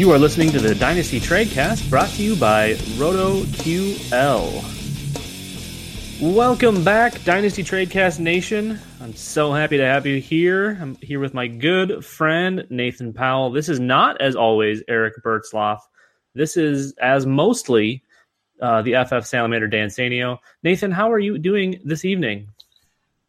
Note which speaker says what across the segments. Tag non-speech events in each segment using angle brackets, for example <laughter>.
Speaker 1: You are listening to the Dynasty Tradecast brought to you by RotoQL. Welcome back, Dynasty Tradecast Nation. I'm so happy to have you here. I'm here with my good friend Nathan Powell. This is not, as always, Eric Bertzloff. This is, as mostly, uh, the FF Salamander Dan Sanio. Nathan, how are you doing this evening?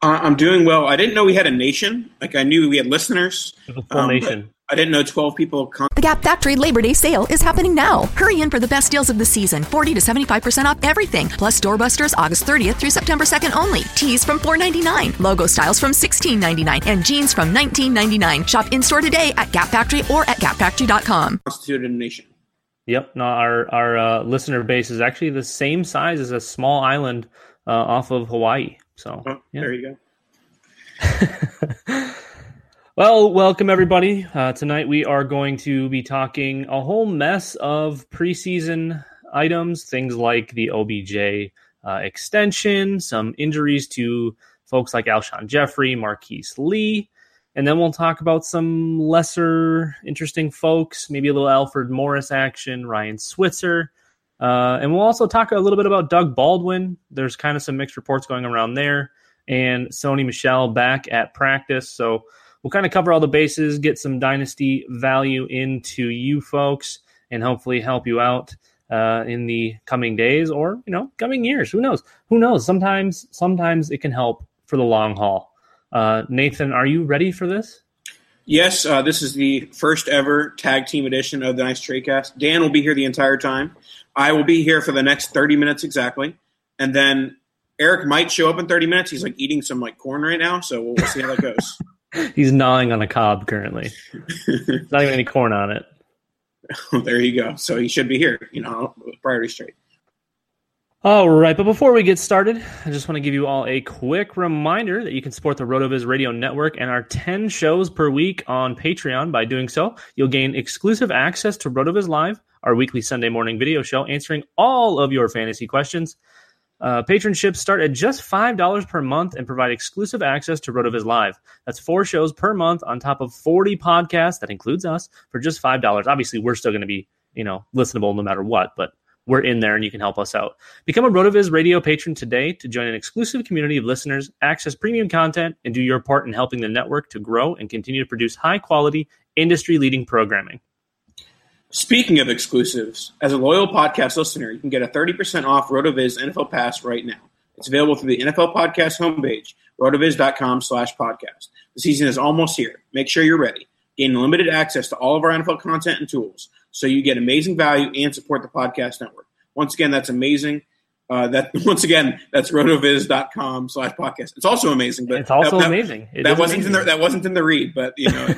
Speaker 2: Uh, I'm doing well. I didn't know we had a nation. Like I knew we had listeners.
Speaker 1: The full
Speaker 2: Um,
Speaker 1: nation.
Speaker 2: I didn't know 12 people. Con-
Speaker 3: The Gap Factory Labor Day sale is happening now. Hurry in for the best deals of the season 40 to 75% off everything, plus doorbusters August 30th through September 2nd only. Tees from $4.99, logo styles from $16.99, and jeans from $19.99. Shop in store today at Gap Factory or at gapfactory.com.
Speaker 2: constituted a nation.
Speaker 1: Yep. No, our our uh, listener base is actually the same size as a small island uh, off of Hawaii. So
Speaker 2: Oh,
Speaker 1: yeah.
Speaker 2: There you go. <laughs>
Speaker 1: Well, welcome everybody. Uh, tonight we are going to be talking a whole mess of preseason items, things like the OBJ uh, extension, some injuries to folks like Alshon Jeffery, Marqise Lee, and then we'll talk about some lesser interesting folks, maybe a little Alfred Morris action, Ryan Switzer. Uh, and we'll also talk a little bit about Doug Baldwin. There's kind of some mixed reports going around there. And Sony Michel back at practice. So we'll kind of cover all the bases, get some dynasty value into you folks, and hopefully help you out uh, in the coming days or you know coming years. Who knows? Who knows? Sometimes, sometimes it can help for the long haul. Uh, Nathan, are you ready for this?
Speaker 2: Yes, uh, this is the first ever tag team edition of the Nice Tradecast. Dan will be here the entire time. I will be here for the next 30 minutes exactly. And then Eric might show up in 30 minutes. He's like eating some like corn right now, so we'll see how that goes. <laughs> <laughs>
Speaker 1: He's gnawing on a cob currently. Not even any corn on it. <laughs>
Speaker 2: there you go. So he should be here, you know, priority straight.
Speaker 1: All right, but before we get started, I just want to give you all a quick reminder that you can support the RotoViz Radio Network and our 10 shows per week on Patreon. By doing so, you'll gain exclusive access to RotoViz Live, our weekly Sunday morning video show answering all of your fantasy questions. Uh, patronships start at just $5 per month and provide exclusive access to RotoViz Live. That's four shows per month on top of 40 podcasts, that includes us, for just $5. Obviously, we're still going to be, you know, listenable no matter what, but we're in there and you can help us out. Become a RotoViz radio patron today to join an exclusive community of listeners, access premium content, and do your part in helping the network to grow and continue to produce high quality, industry leading programming.
Speaker 2: Speaking of exclusives, as a loyal podcast listener, you can get a 30% off RotoViz NFL Pass right now. It's available through the NFL Podcast homepage, rotoviz.com slash podcast. The season is almost here. Make sure you're ready. Gain limited access to all of our NFL content and tools so you get amazing value and support the podcast network. Once again, that's amazing. Uh, that <laughs> once again, that's rotoviz.com slash podcast. It's also amazing, but
Speaker 1: it's also
Speaker 2: that,
Speaker 1: amazing. It
Speaker 2: that wasn't amazing. in the that wasn't in the read, but you know, <laughs>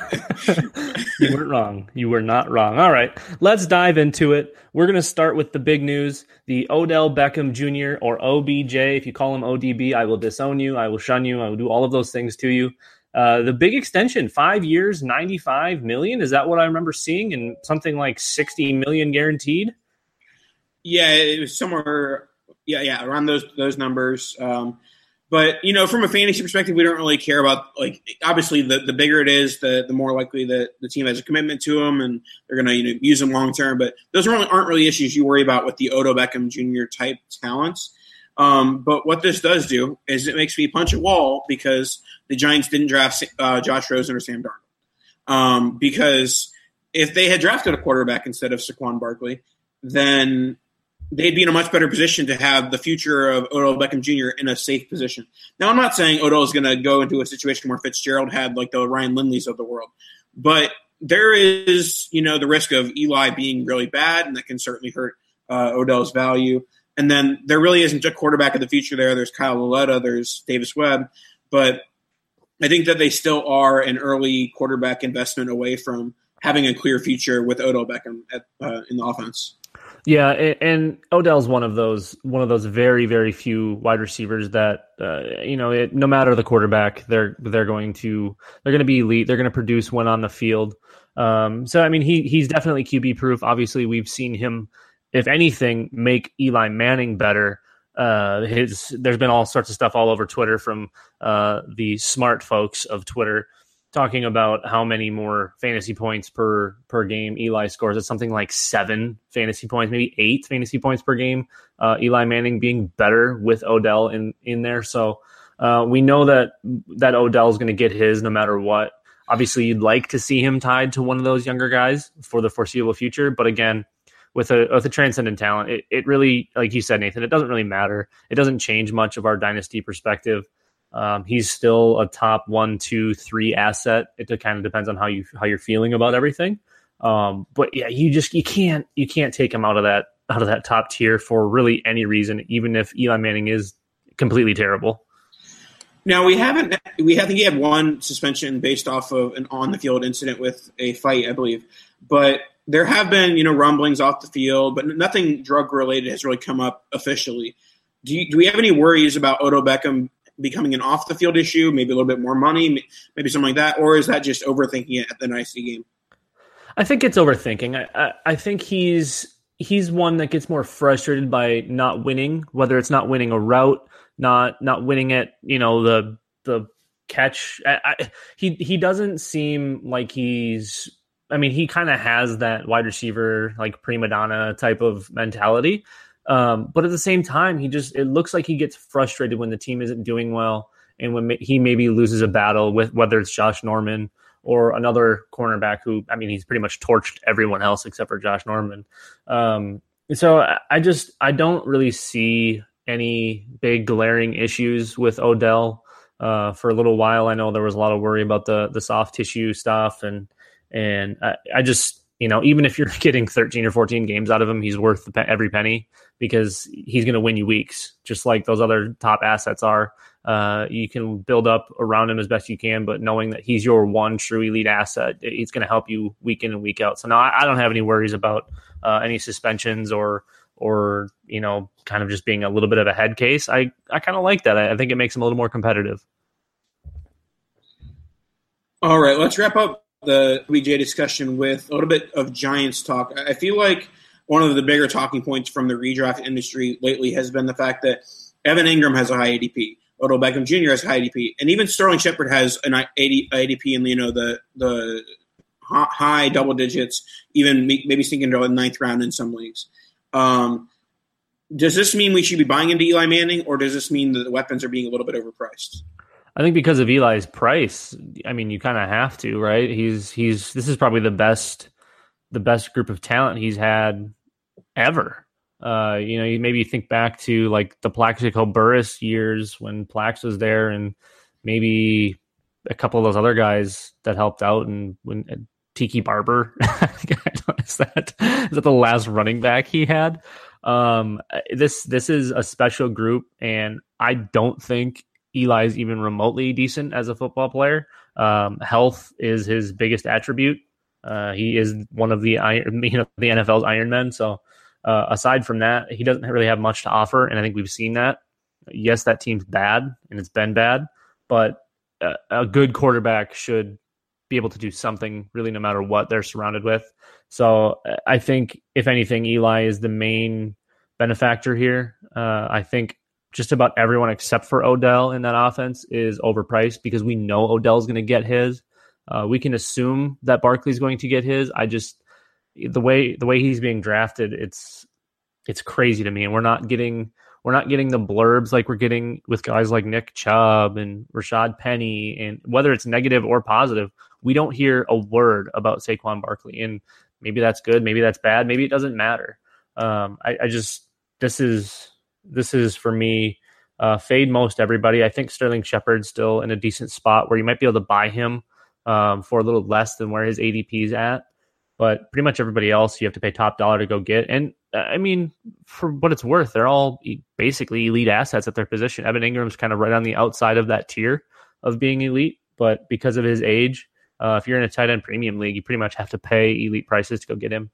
Speaker 1: you weren't wrong. You were not wrong. All right, let's dive into it. We're going to start with the big news: the Odell Beckham Jr. or OBJ. If you call him ODB, I will disown you. I will shun you. I will do all of those things to you. Uh, the big extension, five years, ninety-five million. Is that what I remember seeing? And something like sixty million guaranteed.
Speaker 2: Yeah, it was somewhere yeah, yeah, around those those numbers. Um, but you know, from a fantasy perspective, we don't really care about like obviously the, the bigger it is, the the more likely that the team has a commitment to them and they're going to you know use them long term. But those really aren't really issues you worry about with the Odell Beckham Jr. type talents. Um, but what this does do is it makes me punch a wall because the Giants didn't draft uh, Josh Rosen or Sam Darnold. Um, because if they had drafted a quarterback instead of Saquon Barkley, then they'd be in a much better position to have the future of Odell Beckham Jr. in a safe position. Now, I'm not saying Odell is going to go into a situation where Fitzgerald had like the Ryan Lindleys of the world, but there is, you know, the risk of Eli being really bad, and that can certainly hurt uh, Odell's value. And then there really isn't a quarterback of the future there. There's Kyle Lauletta, there's Davis Webb, but I think that they still are an early quarterback investment away from having a clear future with Odell Beckham at, uh, in the offense.
Speaker 1: Yeah, and Odell's one of those one of those very very few wide receivers that uh, you know it, no matter the quarterback they're they're going to they're going to be elite they're going to produce when on the field. Um, so I mean he he's definitely QB proof. Obviously we've seen him if anything make Eli Manning better. Uh, his there's been all sorts of stuff all over Twitter from uh, the smart folks of Twitter talking about how many more fantasy points per per game Eli scores. It's something like seven fantasy points, maybe eight fantasy points per game. Uh, Eli Manning being better with Odell in in there, so uh, we know that that Odell is going to get his no matter what. Obviously, you'd like to see him tied to one of those younger guys for the foreseeable future, but again. With a with a transcendent talent, it, it really, like you said, Nathan, it doesn't really matter. It doesn't change much of our dynasty perspective. Um, he's still a top one, two, three asset. It kind of depends on how you how you're feeling about everything. Um, but yeah, you just you can't you can't take him out of that out of that top tier for really any reason, even if Eli Manning is completely terrible.
Speaker 2: Now we haven't we I think he had one suspension based off of an on the field incident with a fight, I believe. But there have been you know rumblings off the field, but nothing drug related has really come up officially. Do, you, do we have any worries about Odell Beckham becoming an off the field issue, maybe a little bit more money, maybe something like that, or is that just overthinking it at the nicety game?
Speaker 1: I think it's overthinking. I, I, I think he's he's one that gets more frustrated by not winning, whether it's not winning a route, not not winning at you know the the catch. I, I, he he doesn't seem like he's. I mean, he kind of has that wide receiver like prima donna type of mentality. Um, but at the same time, he just it looks like he gets frustrated when the team isn't doing well and when he maybe loses a battle with whether it's Josh Norman or another cornerback who I mean he's pretty much torched everyone else except for Josh Norman. Um, so I just I don't really see any big glaring issues with Odell uh, for a little while. I know there was a lot of worry about the the soft tissue stuff and and I, I just you know, even if you're <laughs> getting 13 or 14 games out of him, he's worth every penny because he's going to win you weeks, just like those other top assets are. Uh, you can build up around him as best you can, but knowing that he's your one true elite asset, it's going to help you week in and week out. So now I, I don't have any worries about uh, any suspensions or or you know, kind of just being a little bit of a head case. I I kind of like that. I, I think it makes him a little more competitive.
Speaker 2: All right, let's wrap up the OBJ discussion with a little bit of Giants talk. I feel like one of the bigger talking points from the redraft industry lately has been the fact that Evan Engram has a high ADP. Odell Beckham Jr. has a high ADP, and even Sterling Shepard has an ADP in you know the the high double digits, even maybe sneaking into the ninth round in some leagues. Um, does this mean we should be buying into Eli Manning, or does this mean that the weapons are being a little bit overpriced?
Speaker 1: I think because of Eli's price, I mean, you kind of have to, right? He's he's this is probably the best the best group of talent he's had ever. Uh, you know, you maybe think back to like the Plaxico Burress years when Plax was there, and maybe a couple of those other guys that helped out, and when Tiki Barber <laughs> is that is that the last running back he had? Um, this this is a special group, and I don't think Eli's even remotely decent as a football player. Um, health is his biggest attribute. Uh, he is one of the <laughs> you know, the NFL's Iron Men. So uh, aside from that, he doesn't really have much to offer, and I think we've seen that. Yes, that team's bad, and it's been bad, but a, a good quarterback should be able to do something really, no matter what they're surrounded with. So I think, if anything, Eli is the main benefactor here. Uh, I think just about everyone except for Odell in that offense is overpriced because we know Odell's going to get his. Uh, we can assume that Barkley's going to get his. I just the way the way he's being drafted, it's it's crazy to me, and we're not getting we're not getting the blurbs like we're getting with guys like Nick Chubb and Rashaad Penny, and whether it's negative or positive, we don't hear a word about Saquon Barkley, and maybe that's good, maybe that's bad, maybe it doesn't matter. Um, I, I just this is this is for me uh, fade most everybody. I think Sterling Shepard's still in a decent spot where you might be able to buy him um, for a little less than where his ADP is at. But pretty much everybody else you have to pay top dollar to go get. And uh, I mean, for what it's worth, they're all basically elite assets at their position. Evan Engram's kind of right on the outside of that tier of being elite, but because of his age, uh, if you're in a tight end premium league, you pretty much have to pay elite prices to go get him.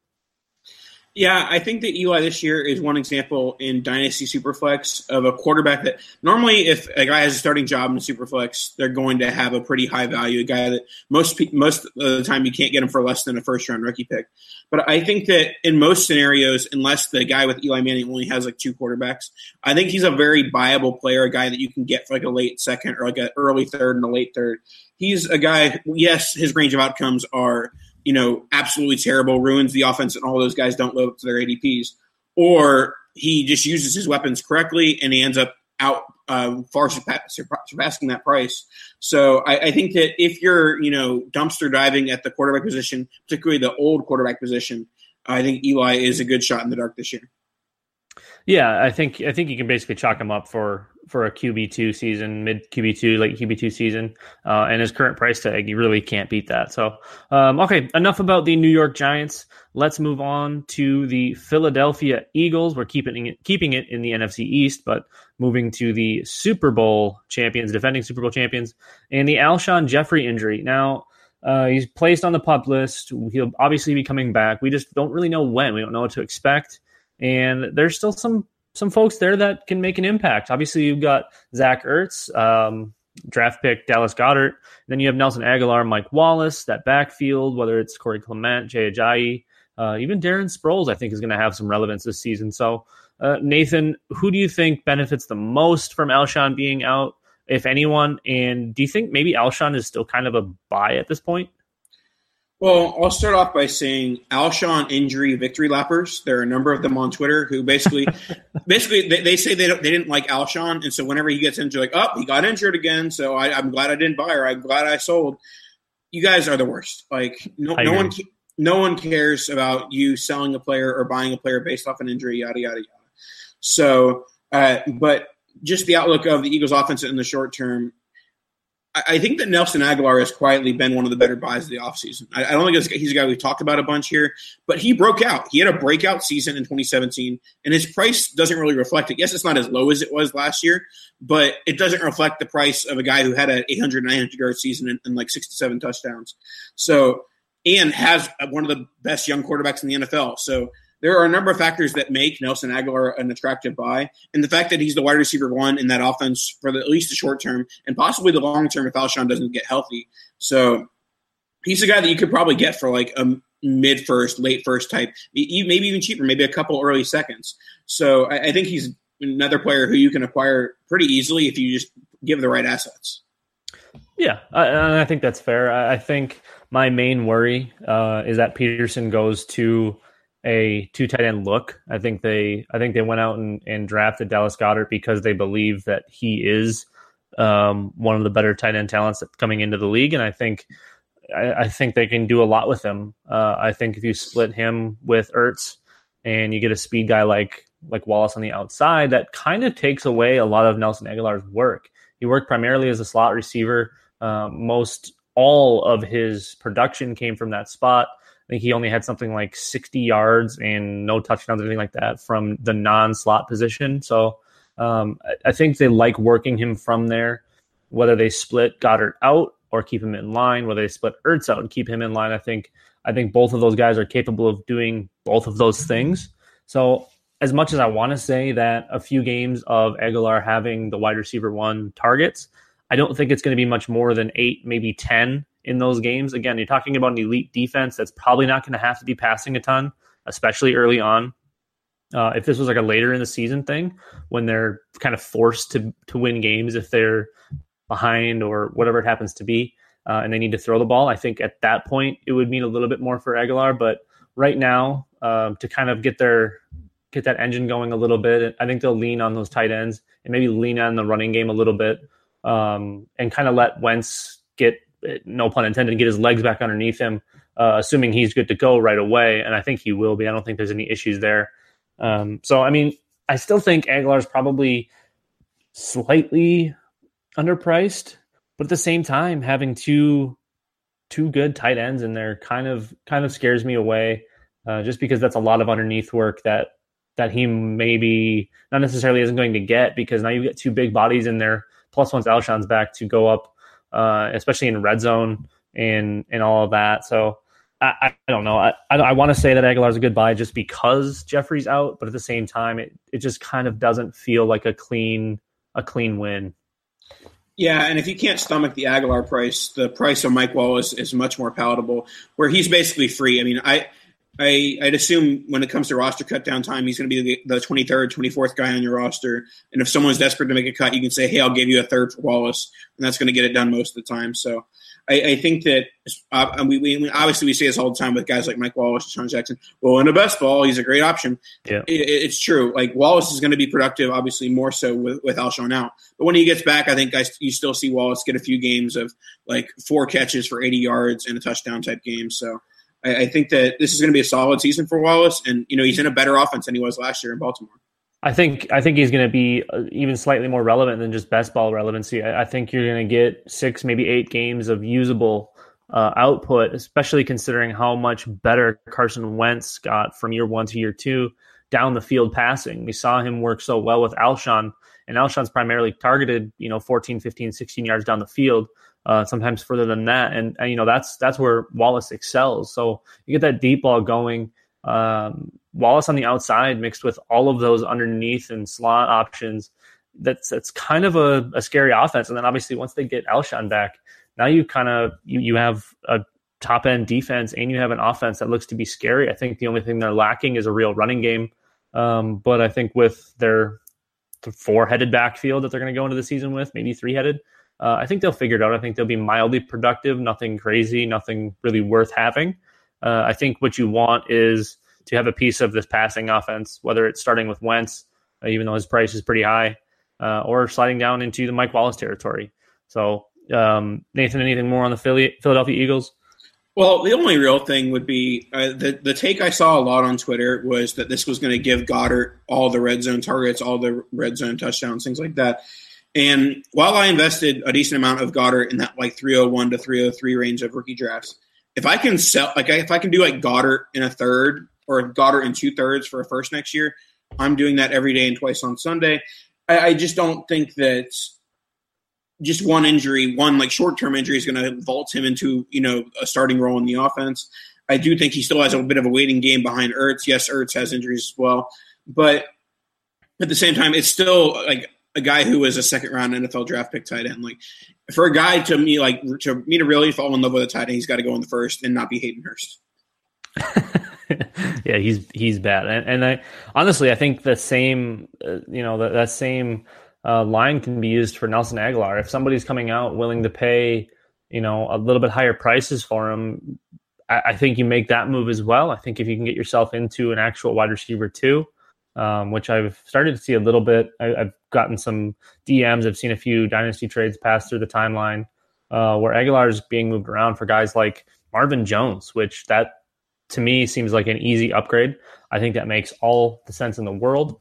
Speaker 2: Yeah, I think that Eli this year is one example in Dynasty Superflex of a quarterback that normally, if a guy has a starting job in Superflex, they're going to have a pretty high value. A guy that most most of the time you can't get him for less than a first round rookie pick. But I think that in most scenarios, unless the guy with Eli Manning only has like two quarterbacks, I think he's a very viable player, a guy that you can get for like a late second or like an early third and a late third. He's a guy. Yes, his range of outcomes are you know, absolutely terrible, ruins the offense, and all those guys don't live up to their ADPs, or he just uses his weapons correctly and he ends up out uh, far surpassing that price. So I, I, think that if you're, you know, dumpster diving at the quarterback position, particularly the old quarterback position, I think Eli is a good shot in the dark this year.
Speaker 1: Yeah, I think I think you can basically chalk him up for for a QB two season, mid QB two, late QB two season, uh, and his current price tag, you really can't beat that. So, um, okay, enough about the New York Giants. Let's move on to the Philadelphia Eagles. We're keeping it keeping it in the NFC East, but moving to the Super Bowl champions, defending Super Bowl champions, and the Alshon Jeffery injury. Now. Uh, he's placed on the pup list. He'll obviously be coming back. We just don't really know when. We don't know what to expect. And there's still some some folks there that can make an impact. Obviously, you've got Zach Ertz, um, draft pick Dallas Goedert. Then you have Nelson Agholor, Mike Wallace, that backfield, whether it's Corey Clement, Jay Ajayi, uh, even Darren Sproles, I think, is going to have some relevance this season. So, uh, Nathan, who do you think benefits the most from Alshon being out, if anyone? And do you think maybe Alshon is still kind of a buy at this point?
Speaker 2: Well, I'll start off by saying Alshon injury victory lappers. There are a number of them on Twitter who basically, <laughs> basically they, they say they don't, they didn't like Alshon, and so whenever he gets injured, like, oh, he got injured again, so I, am glad I didn't buy or I'm glad I sold. You guys are the worst. Like no, no one, no one cares about you selling a player or buying a player based off an injury, yada yada yada. So, uh, but just the outlook of the Eagles' offense in the short term, I think that Nelson Agholor has quietly been one of the better buys of the offseason. I, I don't think he's a guy we've talked about a bunch here, but he broke out. He had a breakout season in 2017, and his price doesn't really reflect it. Yes, it's not as low as it was last year, but it doesn't reflect the price of a guy who had an 800, 900 yard season and, and like 67 touchdowns. So, and has one of the best young quarterbacks in the NFL. So, there are a number of factors that make Nelson Agholor an attractive buy, and the fact that he's the wide receiver one in that offense for the, at least the short term and possibly the long term if Alshon doesn't get healthy. So he's a guy that you could probably get for like a mid first, late first type, maybe even cheaper, maybe a couple early seconds. So I, I think he's another player who you can acquire pretty easily if you just give the right assets.
Speaker 1: Yeah, I, I think that's fair. I, I think my main worry uh, is that Pederson goes to a two tight end look. I think they I think they went out and, and drafted Dallas Goedert because they believe that he is um, one of the better tight end talents coming into the league, and I think I, I think they can do a lot with him. Uh, I think if you split him with Ertz and you get a speed guy like like Wallace on the outside, that kind of takes away a lot of Nelson Agholor's work. He worked primarily as a slot receiver. Um, most all of his production came from that spot. I think he only had something like 60 yards and no touchdowns or anything like that from the non-slot position. So um, I, I think they like working him from there. Whether they split Goedert out or keep him in line, whether they split Ertz out and keep him in line, I think I think both of those guys are capable of doing both of those things. So as much as I want to say that a few games of Agholor having the wide receiver one targets, I don't think it's going to be much more than eight, maybe 10 in those games. Again, you're talking about an elite defense that's probably not going to have to be passing a ton, especially early on. Uh, if this was like a later in the season thing, when they're kind of forced to to win games if they're behind or whatever it happens to be, uh, and they need to throw the ball, I think at that point it would mean a little bit more for Agholor. But right now, um, to kind of get their get that engine going a little bit, I think they'll lean on those tight ends and maybe lean on the running game a little bit, um, and kind of let Wentz get no pun intended, get his legs back underneath him, uh, assuming he's good to go right away. And I think he will be. I don't think there's any issues there. Um, so, I mean, I still think Agholor's probably slightly underpriced, but at the same time, having two two good tight ends in there kind of kind of scares me away, uh, just because that's a lot of underneath work that that he maybe not necessarily isn't going to get because now you get two big bodies in there. Plus, once Alshon's back to go up uh, especially in red zone and and all of that. So I, I don't know. I, I, I want to say that Agholor's a good buy just because Jeffery's out, but at the same time, it, it just kind of doesn't feel like a clean a clean win.
Speaker 2: Yeah, and if you can't stomach the Agholor price, the price of Mike Wallace is much more palatable, where he's basically free. I mean, I I, would assume when it comes to roster cut down time, he's going to be the, the 23rd, 24th guy on your roster. And if someone's desperate to make a cut, you can say, hey, I'll give you a third for Wallace. And that's going to get it done most of the time. So I, I think that uh, we, we, obviously we say this all the time with guys like Mike Wallace, and Sean Jackson. Well, in a best ball, he's a great option.
Speaker 1: Yeah.
Speaker 2: It, it's true. Like Wallace is going to be productive, obviously more so with, with Alshon out. But when he gets back, I think guys, you still see Wallace get a few games of like four catches for 80 yards and a touchdown type game. So I, I think that this is going to be a solid season for Wallace, and you know he's in a better offense than he was last year in Baltimore.
Speaker 1: I think I think he's going to be uh, even slightly more relevant than just best ball relevancy. I, I think you're going to get six, maybe eight games of usable uh, output, especially considering how much better Carson Wentz got from year one to year two down the field passing. We saw him work so well with Alshon, and Alshon's primarily targeted, you know, 14, 15, 16 yards down the field uh, sometimes further than that. And, and, you know that's that's where Wallace excels. So you get that deep ball going. Um, Wallace on the outside mixed with all of those underneath and slot options. That's that's kind of a, a scary offense. And then obviously once they get Alshon back, now you kind of you you have a top end defense and you have an offense that looks to be scary. I think the only thing they're lacking is a real running game. Um, but I think with their four headed backfield that they're going to go into the season with, maybe three headed, uh, I think they'll figure it out. I think they'll be mildly productive, nothing crazy, nothing really worth having. Uh, I think what you want is to have a piece of this passing offense, whether it's starting with Wentz, uh, even though his price is pretty high, uh, or sliding down into the Mike Wallace territory. So, um, Nathan, anything more on the Philly, Philadelphia Eagles?
Speaker 2: Well, the only real thing would be uh, the the take I saw a lot on Twitter was that this was going to give Goedert all the red zone targets, all the red zone touchdowns, things like that. And while I invested a decent amount of Goedert in that like 301 to 303 range of rookie drafts, if I can sell, like if I can do like Goedert in a third or Goedert in two thirds for a first next year, I'm doing that every day and twice on Sunday. I, I just don't think that just one injury, one like short term injury, is going to vault him into you know a starting role in the offense. I do think he still has a bit of a waiting game behind Ertz. Yes, Ertz has injuries as well, but at the same time, it's still like a guy who was a second round NFL draft pick tight end. Like for a guy to me, like to me to really fall in love with a tight end, he's got to go in the first and not be Hayden Hurst. <laughs>
Speaker 1: yeah, he's he's bad, and, and I honestly I think the same uh, you know that that same uh, line can be used for Nelson Agholor. If somebody's coming out willing to pay you know a little bit higher prices for him, I, I think you make that move as well. I think if you can get yourself into an actual wide receiver too, um, which I've started to see a little bit. I, have gotten some DMs. I've seen a few dynasty trades pass through the timeline uh, where Agholor is being moved around for guys like Marvin Jones, which that to me seems like an easy upgrade. I think that makes all the sense in the world.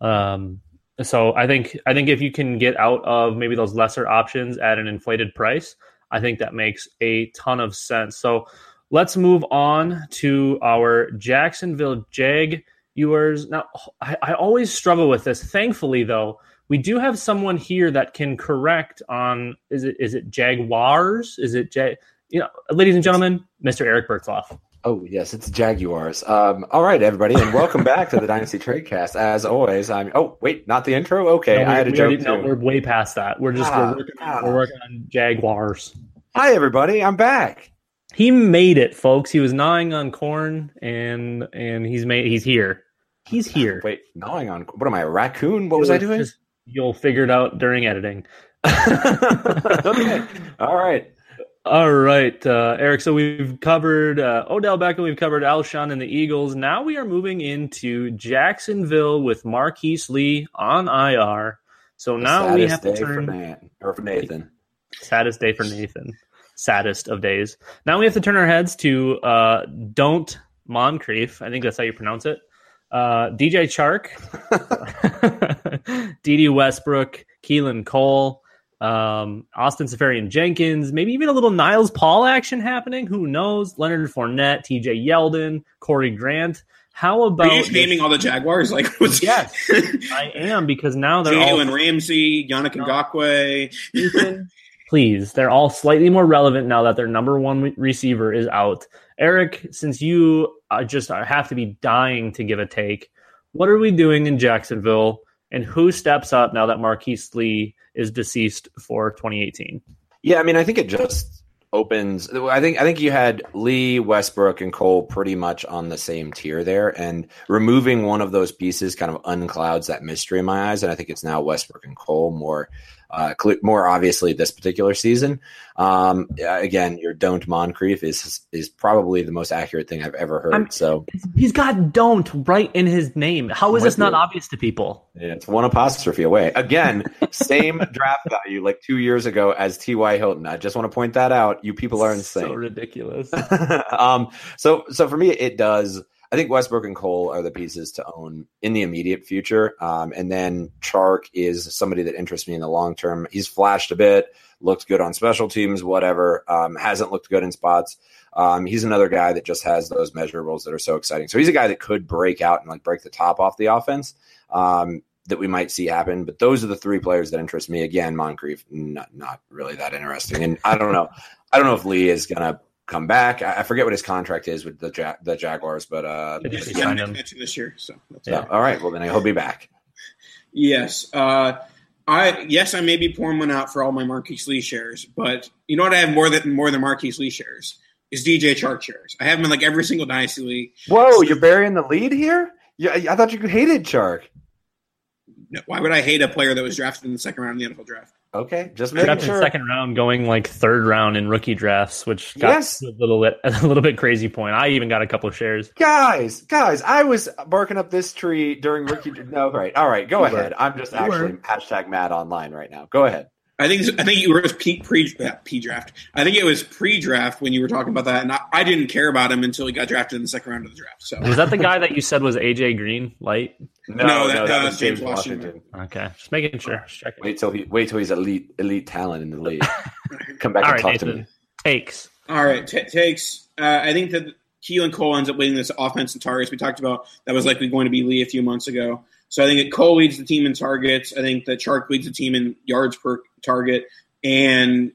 Speaker 1: Um, so I think I think if you can get out of maybe those lesser options at an inflated price, I think that makes a ton of sense. So let's move on to our Jacksonville Jag viewers. Now I, I always struggle with this. Thankfully, though, we do have someone here that can correct on is it is it Jaguars? Is it Jag? You know, ladies and gentlemen, Mr. Eric Bertzloff.
Speaker 4: Oh yes, it's Jaguars. Um, all right, everybody, and welcome back to the Dynasty Tradecast. As always, I'm. Oh wait, not the intro. Okay,
Speaker 1: no,
Speaker 4: I had a joke already,
Speaker 1: no, we're way past that. We're just ah, we're, working, ah. we're working on Jaguars.
Speaker 4: Hi, everybody. I'm back.
Speaker 1: He made it, folks. He was gnawing on corn, and and he's made. He's here. He's <laughs> here.
Speaker 4: Wait, gnawing on what am I? A raccoon? What was, was I doing? Just,
Speaker 1: you'll figure it out during editing. <laughs>
Speaker 4: okay. All right.
Speaker 1: All right, uh, Eric. So we've covered uh, Odell Beckham, we've covered Alshon and the Eagles. Now we are moving into Jacksonville with Marqise Lee on IR. So the now we have to turn
Speaker 4: for, Nathan, or for Nathan.
Speaker 1: Saddest day for Nathan. Saddest of days. Now we have to turn our heads to uh, Don't Moncrief. I think that's how you pronounce it. Uh, DJ Chark, <laughs> Dede Westbrook, Keelan Cole um, Austin Seferian-Jenkins, maybe even a little Niles Paul action happening. Who knows? Leonard Fournette, TJ Yeldon, Corey Grant. How about
Speaker 2: Are you naming all the Jaguars? <laughs> Like, what's...
Speaker 1: yes, I am because now they're
Speaker 2: Jalen all Ramsey, Yannick Ngakoue.
Speaker 1: Please, they're all slightly more relevant now that their number one receiver is out. Eric, since you uh, just have to be dying to give a take, what are we doing in Jacksonville? And who steps up now that Marqise Lee is deceased for 2018.
Speaker 4: Yeah, I mean, I think it just opens. I think I think you had Lee, Westbrook, and Cole pretty much on the same tier there, and removing one of those pieces kind of unclouds that mystery in my eyes. And I think it's now Westbrook and Cole more uh, more obviously this particular season. Um, again, your don't Moncrief is is probably the most accurate thing I've ever heard. I'm, so
Speaker 1: he's got don't right in his name. How is this not obvious to people?
Speaker 4: Yeah, it's one apostrophe away. Again, <laughs> same draft value like two years ago as T.Y. Hilton. I just want to point that out. You people are insane.
Speaker 1: So ridiculous. <laughs>
Speaker 4: um, so so for me, it does I think Westbrook and Cole are the pieces to own in the immediate future. Um, and then Chark is somebody that interests me in the long term. He's flashed a bit, looked good on special teams, whatever. Um, hasn't looked good in spots. Um, he's another guy that just has those measurables that are so exciting. So he's a guy that could break out and like break the top off the offense um, that we might see happen. But those are the three players that interest me. Again, Moncrief, not not really that interesting. And I don't know. I don't know if Lee is gonna come back. I, forget what his contract is with the ja- the Jaguars, but uh,
Speaker 2: yeah, this year. So
Speaker 4: yeah. All right. Well, then he'll be back.
Speaker 2: Yes. Uh, I yes, I may be pouring one out for all my Marqise Lee shares, but you know what? I have more than more than Marqise Lee shares is DJ Chark shares. I have him in like every single dynasty league.
Speaker 4: Whoa, so, you're burying the lead here. Yeah, I thought you hated Chark.
Speaker 2: No, why would I hate a player that was drafted in the second round of the NFL draft?
Speaker 4: Okay, just making sure.
Speaker 1: Second round, going like third round in rookie drafts, which got yes. a little bit <laughs> a little bit crazy point. I even got a couple of shares.
Speaker 4: Guys, guys, I was barking up this tree during rookie. no, right, all right, go you ahead. Were. I'm just you actually were. hashtag mad online right now. Go ahead.
Speaker 2: I think I think you were pre pre draft. I think it was pre draft when you were talking about that, and I, I, didn't care about him until he got drafted in the second round of the draft. So
Speaker 1: was that the guy that you said was AJ Green light?
Speaker 2: No, no, that, no, that uh, was James Washington.
Speaker 1: Washington. Okay, just making sure. Just
Speaker 4: wait till he wait till he's elite elite talent in the league. <laughs> Come back All and right, talk Nathan. to me.
Speaker 1: Takes.
Speaker 2: All right, t- takes. Uh, I think that Keelan Cole ends up leading this offense in targets. We talked about that was likely going to be Lee a few months ago. So I think that Cole leads the team in targets. I think that Chark leads the team in yards per target. And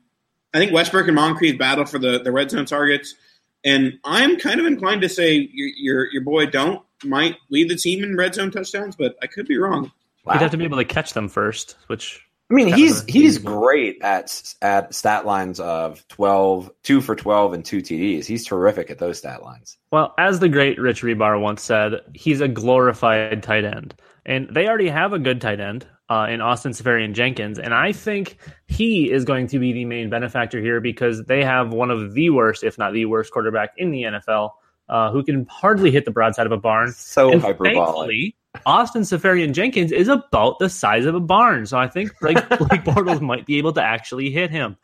Speaker 2: I think Westbrook and Moncrief battle for the, the red zone targets. And I'm kind of inclined to say your, your, your boy Don't might lead the team in red zone touchdowns, but I could be wrong.
Speaker 1: Wow. He'd have to be able to catch them first, which
Speaker 4: I mean, he's he's great at at stat lines of 12, 2 for 12 and 2 TDs. He's terrific at those stat lines.
Speaker 1: Well, as the great Rich Rebar once said, he's a glorified tight end. And they already have a good tight end uh, in Austin Seferian-Jenkins. And I think he is going to be the main benefactor here because they have one of the worst, if not the worst, quarterback in the NFL uh, who can hardly hit the broadside of a barn.
Speaker 4: So
Speaker 1: and
Speaker 4: hyperbolic.
Speaker 1: Austin Seferian-Jenkins is about the size of a barn. So I think like <laughs> Blake Bortles might be able to actually hit him.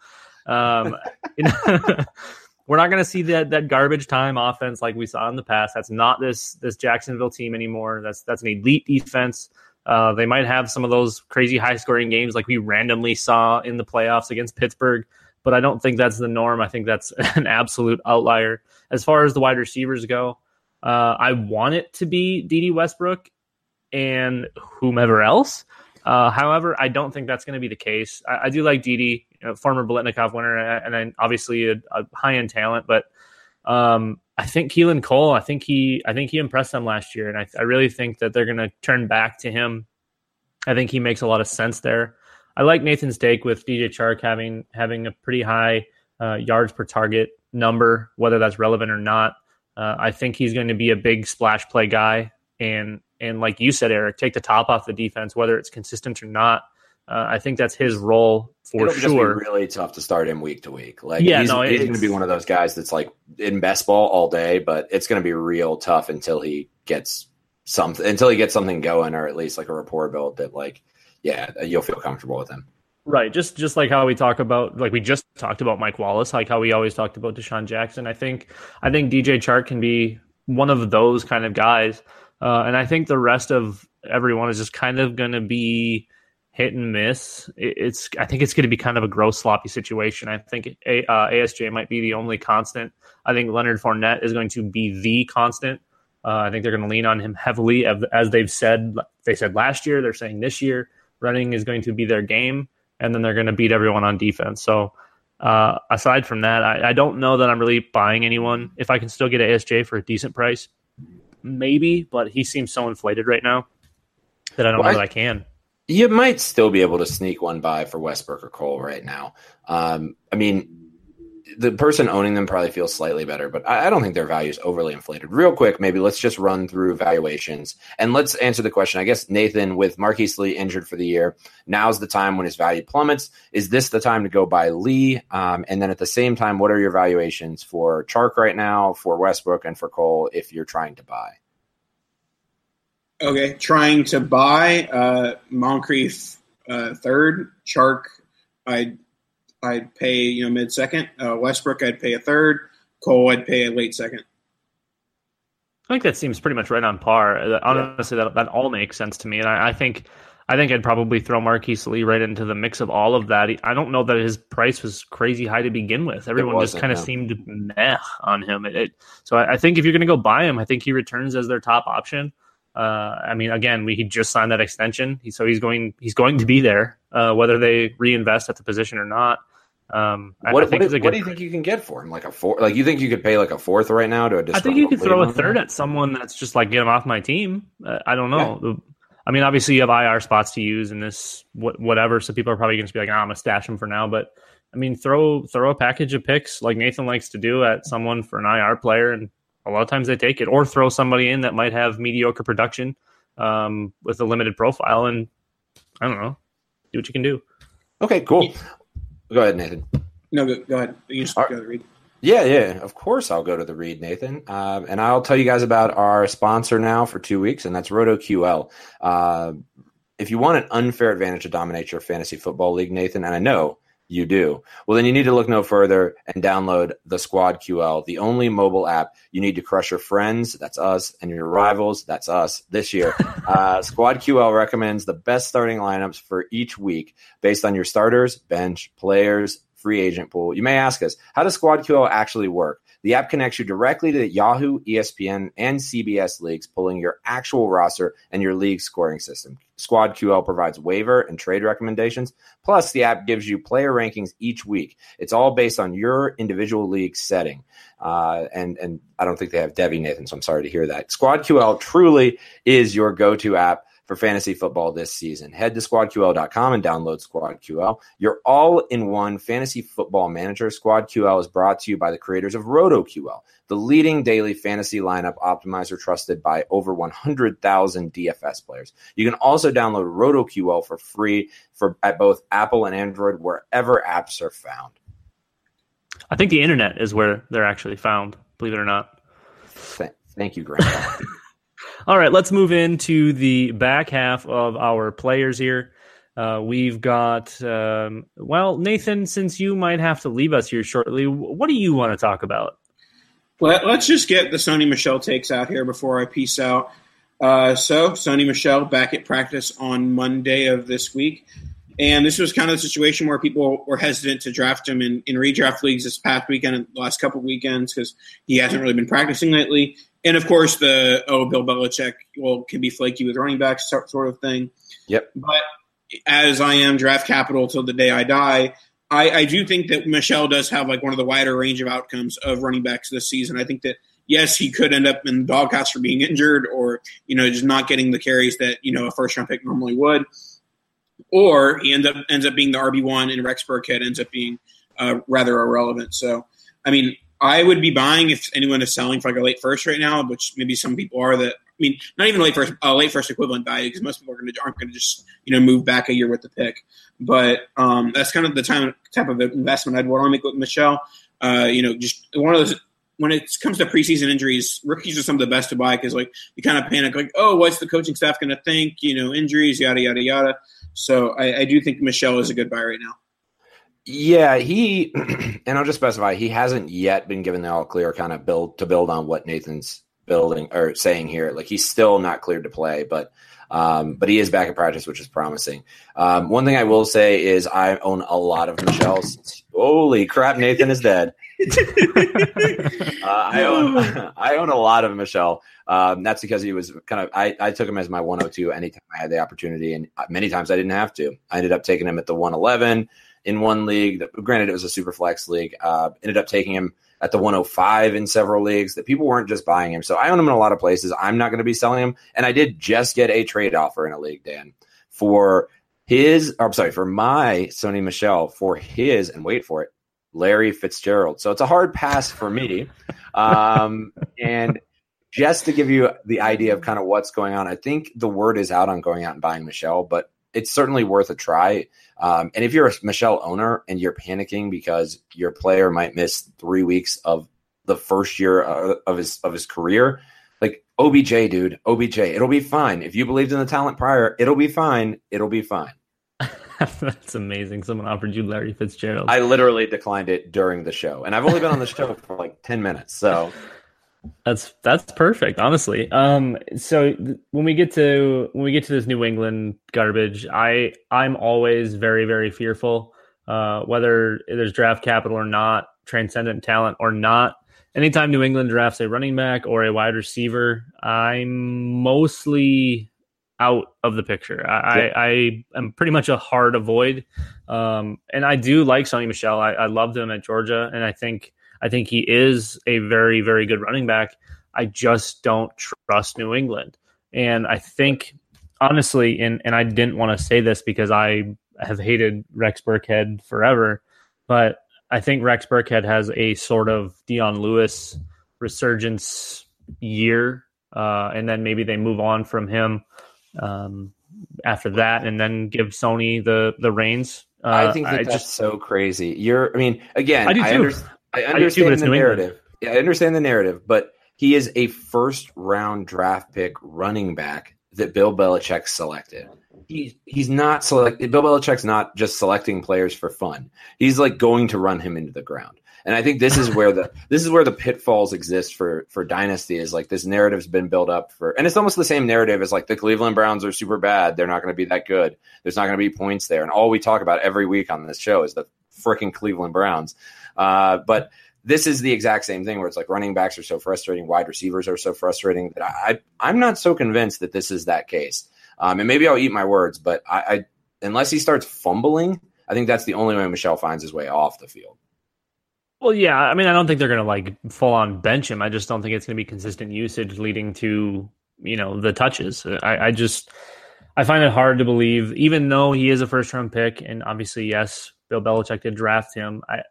Speaker 1: Um, you know, <laughs> we're not going to see that that garbage time offense like we saw in the past. That's not this this Jacksonville team anymore. That's that's an elite defense. Uh, they might have some of those crazy high scoring games like we randomly saw in the playoffs against Pittsburgh, but I don't think that's the norm. I think that's <laughs> an absolute outlier. As far as the wide receivers go, uh, I want it to be Dede Westbrook and whomever else. Uh, however, I don't think that's going to be the case. I, I do like Dede, you know, former Biletnikoff winner, and then obviously a, a high end talent. But um, I think Keelan Cole, I think he, I think he impressed them last year, and I, I really think that they're going to turn back to him. I think he makes a lot of sense there. I like Nathan's take with DJ Chark having having a pretty high uh, yards per target number, whether that's relevant or not. Uh, I think he's going to be a big splash play guy, and and like you said, Eric, take the top off the defense, whether it's consistent or not. Uh, I think that's his role for
Speaker 4: It'll
Speaker 1: sure.
Speaker 4: really tough to start him week to week. Like
Speaker 1: Yeah,
Speaker 4: he's,
Speaker 1: no,
Speaker 4: he's going to be one of those guys that's like in best ball all day, but it's going to be real tough until he gets something until he gets something going, or at least like a rapport built that like yeah you'll feel comfortable with him.
Speaker 1: Right, just just like how we talk about, like we just talked about Mike Wallace, like how we always talked about DeSean Jackson. I think I think DJ Chark can be one of those kind of guys, uh, and I think the rest of everyone is just kind of going to be hit and miss. It's I think it's going to be kind of a gross sloppy situation. I think a, uh, ASJ might be the only constant. I think Leonard Fournette is going to be the constant. Uh, I think they're going to lean on him heavily, as- they've said. They said last year. They're saying this year. Running is going to be their game and then they're going to beat everyone on defense. So, uh, aside from that, I, I don't know that I'm really buying anyone. If I can still get ASJ for a decent price, maybe, but he seems so inflated right now that I don't
Speaker 4: Well,
Speaker 1: know
Speaker 4: I-
Speaker 1: that I can.
Speaker 4: You might still be able to sneak one by for Westbrook or Cole right now. Um, I mean, the person owning them probably feels slightly better, but I, I don't think their value is overly inflated. Real quick, maybe let's just run through valuations and let's answer the question. I guess Nathan, with Marqise Lee injured for the year, now's the time when his value plummets. Is this the time to go buy Lee? Um, and then at the same time, what are your valuations for Chark right now, for Westbrook, and for Cole if you're trying to buy?
Speaker 2: Okay, trying to buy uh, Moncrief uh, third, Chark, I'd I'd pay you know mid second. Uh, Westbrook, I'd pay a third. Cole, I'd pay a late second.
Speaker 1: I think that seems pretty much right on par. Uh, Honestly, that that all makes sense to me, and I, I think I think I'd probably throw Marqise Lee right into the mix of all of that. I don't know that his price was crazy high to begin with. Everyone just kind of
Speaker 4: no.
Speaker 1: seemed meh on him. It, it, so I, I think if you're going to go buy him, I think he returns as their top option. Uh, I mean, again, we he just signed that extension, he, so he's going he's going to be there, uh, whether they reinvest at the position or not. Um,
Speaker 4: What,
Speaker 1: I think
Speaker 4: what,
Speaker 1: it's a
Speaker 4: what do you think you can get for him? Like a four? Like you think you could pay like a fourth right now to a?
Speaker 1: I think you could throw a third at someone that's just like get him off my team. Uh, I don't know. I mean, obviously you have IR spots to use in this what, whatever, so people are probably going to be like, oh, "I'm gonna stash him for now." But I mean, throw throw a package of picks like Nathan likes to do at someone for an IR player, and a lot of times they take it, or throw somebody in that might have mediocre production um, with a limited profile, and I don't know, do what you can do.
Speaker 4: Okay, cool. Go ahead, Nathan.
Speaker 2: No, go, go ahead. You just
Speaker 4: All
Speaker 2: go read.
Speaker 4: Yeah, yeah, of course I'll go to the read, Nathan. Um, and I'll tell you guys about our sponsor now for two weeks, and that's RotoQL. Uh, if you want an unfair advantage to dominate your fantasy football league, Nathan, and I know you do, well, then you need to look no further and download the SquadQL, the only mobile app you need to crush your friends, that's us, and your rivals, that's us, this year. <laughs> uh, SquadQL recommends the best starting lineups for each week based on your starters, bench, players, free agent pool. You may ask us, how does SquadQL actually work? The app connects you directly to the Yahoo, ESPN, and CBS leagues, pulling your actual roster and your league scoring system. SquadQL provides waiver and trade recommendations. Plus, the app gives you player rankings each week. It's all based on your individual league setting. Uh, and and I don't think they have Devi Nathan, so I'm sorry to hear that. SquadQL truly is your go-to app for fantasy football this season. Head to squadql.com and download SquadQL. Your all in one fantasy football manager. SquadQL is brought to you by the creators of RotoQL, the leading daily fantasy lineup optimizer trusted by over 100,000 DFS players. You can also download RotoQL for free for at both Apple and Android wherever apps are found.
Speaker 1: I think the internet is where they're actually found, believe it or not.
Speaker 4: Th- thank you, Grandpa. <laughs>
Speaker 1: All right, let's move into the back half of our players here. Uh, we've got, um, well, Nathan, since you might have to leave us here shortly, what do you want to talk about?
Speaker 2: Let, us just get the Sony Michel takes out here before I peace out. Uh, so, Sony Michel back at practice on Monday of this week. And this was kind of the situation where people were hesitant to draft him in, in redraft leagues this past weekend and the last couple of weekends because he hasn't really been practicing lately. And of course, the oh, Bill Belichick well can be flaky with running backs sort of thing.
Speaker 4: Yep.
Speaker 2: But as I am draft capital till the day I die, I, I do think that Michel does have like one of the wider range of outcomes of running backs this season. I think that yes, he could end up in the doghouse for being injured or you know just not getting the carries that you know a first round pick normally would, or he ends up ends up being the RB one and Rex Burkhead ends up being uh, rather irrelevant. So I mean, I would be buying if anyone is selling for like a late first right now, which maybe some people are. That I mean, not even late first, uh, late first equivalent value because most people are going to aren't going to just you know move back a year with the pick. But um, that's kind of the time type of investment I'd want to make with Michel. Uh, you know, just one of those when it comes to preseason injuries, rookies are some of the best to buy because like you kind of panic like, oh, what's the coaching staff going to think? You know, injuries, yada yada yada. So I, I do think Michel is a good buy right now.
Speaker 4: Yeah, he <clears throat> and I'll just specify he hasn't yet been given the all clear kind of build to build on what Nathan's building or saying here. Like he's still not cleared to play, but um, but he is back in practice, which is promising. Um, one thing I will say is I own a lot of Michel's. Holy crap, Nathan is dead. <laughs> uh, I own <laughs> I own a lot of Michel. Um, that's because he was kind of I, I took him as my 102 anytime I had the opportunity, and many times I didn't have to. I ended up taking him at the 111 in one league. That, granted, it was a super flex league. Uh, ended up taking him at the 105 in several leagues. That people weren't just buying him, so I own him in a lot of places. I'm not going to be selling him, and I did just get a trade offer in a league, Dan, for his. Or, I'm sorry, for my Sony Michel for his, and wait for it, Larry Fitzgerald. So it's a hard pass for me, um, and. Just to give you the idea of kind of what's going on, I think the word is out on going out and buying Michel, but it's certainly worth a try. Um, and if you're a Michel owner and you're panicking because your player might miss three weeks of the first year uh, of his of his career, like OBJ, dude, OBJ, it'll be fine. If you believed in the talent prior, it'll be fine. It'll be fine. <laughs>
Speaker 1: That's amazing. Someone offered you Larry Fitzgerald.
Speaker 4: I literally declined it during the show, and I've only been on the show <laughs> for like ten minutes. So
Speaker 1: that's that's perfect, honestly. Um, so th- when we get to when we get to this New England garbage, I I'm always very very fearful, uh, whether there's draft capital or not, transcendent talent or not. Anytime New England drafts a running back or a wide receiver, I'm mostly out of the picture. I. I, I, am pretty much a hard avoid. Um, and I do like Sony Michel. I, I loved him at Georgia, and I think I think he is a very, very good running back. I just don't trust New England. And I think, honestly, and, and I didn't want to say this because I have hated Rex Burkhead forever, but I think Rex Burkhead has a sort of Dion Lewis resurgence year. Uh, and then maybe they move on from him um, after that and then give Sony the, the reins.
Speaker 4: Uh, I think that I that's just, so crazy. You're, I mean, again, I, do
Speaker 1: I,
Speaker 4: under, I understand the narrative. Yeah, I understand the narrative, but he is a first round draft pick running back that Bill Belichick selected. He's he's not select Bill Belichick's not just selecting players for fun. He's like going to run him into the ground. And I think this is where the <laughs> this is where the pitfalls exist for for dynasty is like this narrative's been built up for and it's almost the same narrative as like the Cleveland Browns are super bad. They're not going to be that good. There's not going to be points there. And all we talk about every week on this show is the freaking Cleveland Browns. Uh, but this is the exact same thing where it's like running backs are so frustrating, wide receivers are so frustrating that I, I am not so convinced that this is that case. Um, and maybe I'll eat my words, but I, I unless he starts fumbling, I think that's the only way Michel finds his way off the field.
Speaker 1: Well, yeah, I mean, I don't think they're going to like full on bench him. I just don't think it's going to be consistent usage leading to you know the touches. I, I just I find it hard to believe, even though he is a first round pick, and obviously, yes, Bill Belichick did draft him. I,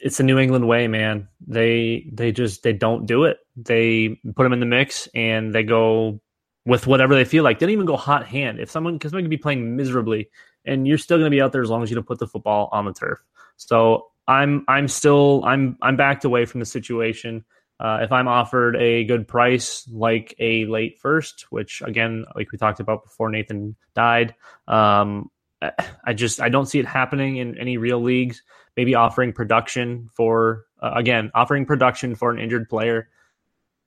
Speaker 1: it's the New England way, man. They they just they don't do it. They put him in the mix and they go with whatever they feel like. They don't even go hot hand. If someone because someone could be playing miserably, and you're still going to be out there as long as you don't put the football on the turf. So I'm I'm still I'm I'm backed away from the situation. Uh, if I'm offered a good price, like a late first, which again, like we talked about before, Nathan died. Um, I just I don't see it happening in any real leagues. Maybe offering production for uh, again offering production for an injured player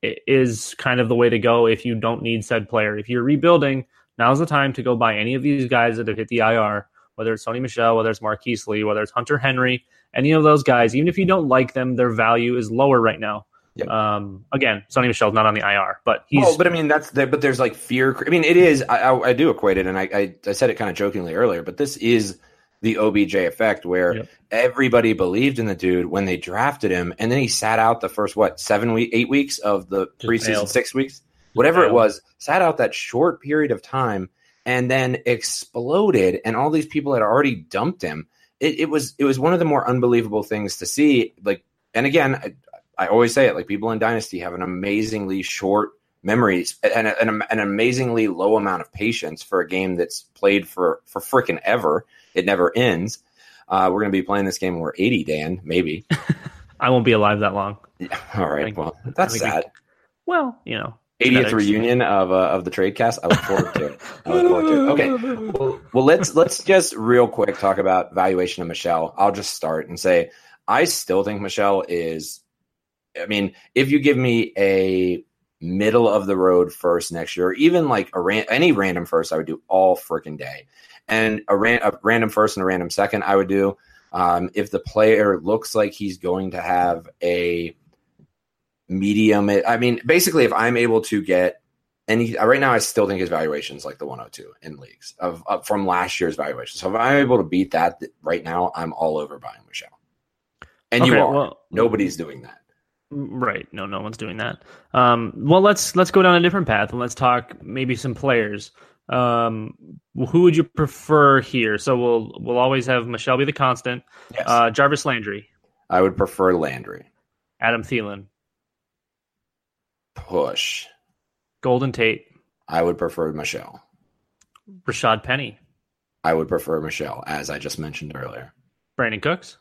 Speaker 1: is kind of the way to go if you don't need said player. If you're rebuilding, now's the time to go buy any of these guys that have hit the IR, whether it's Sony Michel, whether it's Marqise Lee, whether it's Hunter Henry, any of those guys. Even if you don't like them, their value is lower right now. Yep. Um, again, Sony Michel's not on the IR, but he's.
Speaker 4: Well, but I mean, that's the, but there's like fear. I mean, it is. I, I, I do equate it, and I, I, I said it kind of jokingly earlier, but this is the OBJ effect where yep. everybody believed in the dude when they drafted him, and then he sat out the first what seven week, eight weeks of the Just preseason, failed. six weeks, whatever it was, sat out that short period of time, and then exploded, and all these people had already dumped him. It, it was it was one of the more unbelievable things to see. Like, and again, I always say it like people in Dynasty have an amazingly short memories and an, an amazingly low amount of patience for a game that's played for for freaking ever. It never ends. Uh, we're going to be playing this game when we're 80, Dan, maybe. <laughs>
Speaker 1: I won't be alive that long.
Speaker 4: Yeah, <laughs> all right. Think, well, that's sad.
Speaker 1: well, you know,
Speaker 4: 80th reunion of uh, of the trade cast. I look forward to it. <laughs> I look forward to it. Okay. Well, well, let's let's just real quick talk about valuation of Michel. I'll just start and say I still think Michel is I mean, if you give me a middle of the road first next year, or even like a ran- any random first, I would do all freaking day. And a, ran- a random first and a random second, I would do. Um, if the player looks like he's going to have a medium, I mean, basically, if I'm able to get any right now, I still think his valuation is like the 102 in leagues of, of from last year's valuation. So if I'm able to beat that right now, I'm all over buying Michel. And okay, you are. Well, Nobody's doing that.
Speaker 1: Right. No, no one's doing that. Um, well, let's let's go down a different path and let's talk maybe some players. Um, who would you prefer here? So we'll we'll always have Michel be the constant. Yes. Uh, Jarvis Landry.
Speaker 4: I would prefer Landry.
Speaker 1: Adam Thielen.
Speaker 4: Push.
Speaker 1: Golden Tate.
Speaker 4: I would prefer Michel.
Speaker 1: Rashaad Penny.
Speaker 4: I would prefer Michel, as I just mentioned earlier.
Speaker 1: Brandin Cooks.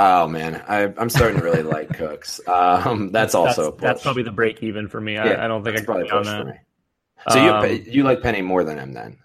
Speaker 4: Oh man, I, am starting to really like Cooks. <laughs> Um, that's also
Speaker 1: that's, that's, probably the break even for me. I, yeah, I don't think I probably on that. For me.
Speaker 4: So um, you you like Penny more than him then?